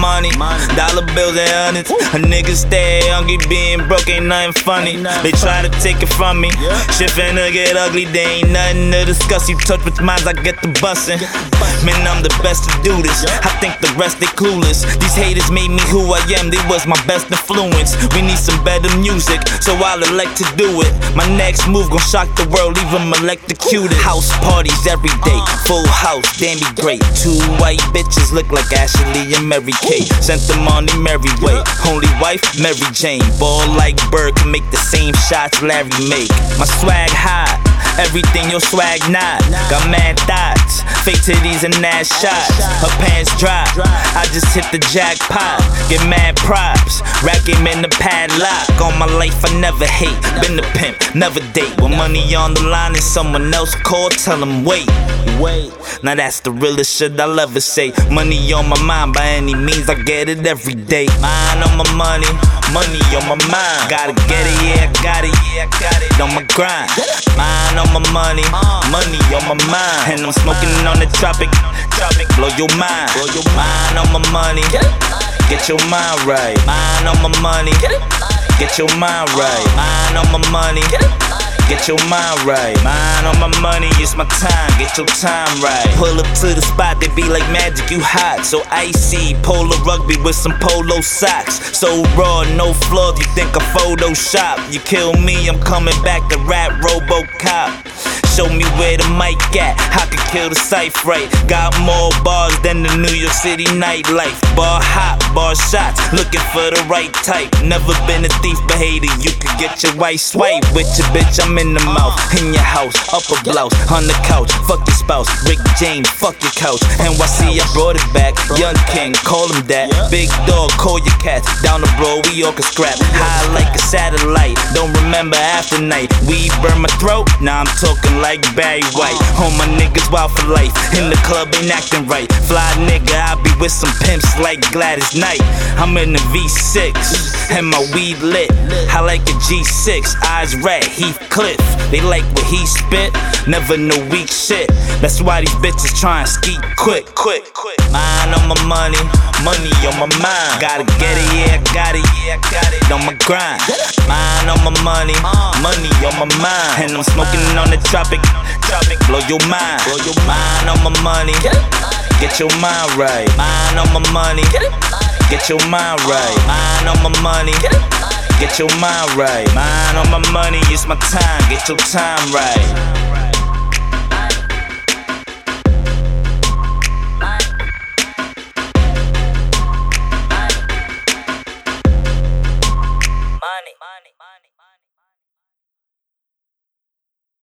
money. Dollar bills and hundreds. A nigga stay hungry, being broke ain't nothing funny. They try to take it from me. Shit finna get ugly, they ain't nothing to discuss. You touch with minds, I get the bussin'. Man, I'm the best to do this. I think the rest they clueless. These haters made me who I am, they was my best influence. We need some better music, so I'll elect to do it. My next move gon' shock the world, them electrocuted. House parties every day, full house, damn be great. Two white bitches look like Ashley and Mary Kate. Sent them on the merry way. Only wife, Mary Jane. Ball like Bird can make the same shots Larry make. My swag high. Everything your swag not. Got mad thoughts, fake titties and ass shots. Her pants dry. I just hit the jackpot. Get mad props. Rack him in the padlock. All my life I never hate. Been a pimp, never date. When money on the line and someone else call, tell them wait. Wait. Now that's the realest shit I'll ever say. Money on my mind by any means, I get it every day. Mine on my money, money on my mind. Gotta get it, yeah, I got it, yeah, I got it on my grind. Mine on my money, money on my mind. And I'm smoking on the tropic, tropic, blow your mind. Mine on my money, get your mind right. Mine on my money, get your mind right. Mine on my money. Get your mind right. Mine on my money, it's my time. Get your time right. Pull up to the spot, they be like magic, you hot. So icy, polo rugby with some polo socks. So raw, no flaws, you think I Photoshop. You kill me, I'm coming back to rap Robocop. Show me where the mic at. I could kill the cipher right. Got more bars than the New York City nightlife. Bar hot, bar shots. Looking for the right type. Never been a thief, but hater. You could get your white swipe with your bitch. I'm in the mouth. In your house, upper blouse, on the couch. Fuck your spouse. Rick James, fuck your couch. NYC, I brought it back. Young King, call him that. Big dog, call your cats. Down the road, we all can scrap. High like a satellite. Don't remember after night. We burn my throat. Now I'm talking like Barry White. All my niggas wild for life. In the club ain't acting right. Fly nigga, I be with some pimps like Gladys Knight. I'm in the V6 and my weed lit. I like a G6, eyes red, Heath Cliff. They like what he spit, never no weak shit. That's why these bitches try and ski quick, quick, quick. Mine on my money, money on my mind. Gotta get it, yeah, I got it, yeah, I got it on my grind. Mine on my money, money on my mind. And I'm smoking on the tropic, tropic, blow your mind. Blow your mind on my money. Get your mind right. Mine on my money. Get your mind right. Mine on my money. Get your mind right. Mine on my money. It's my time. Get your time right.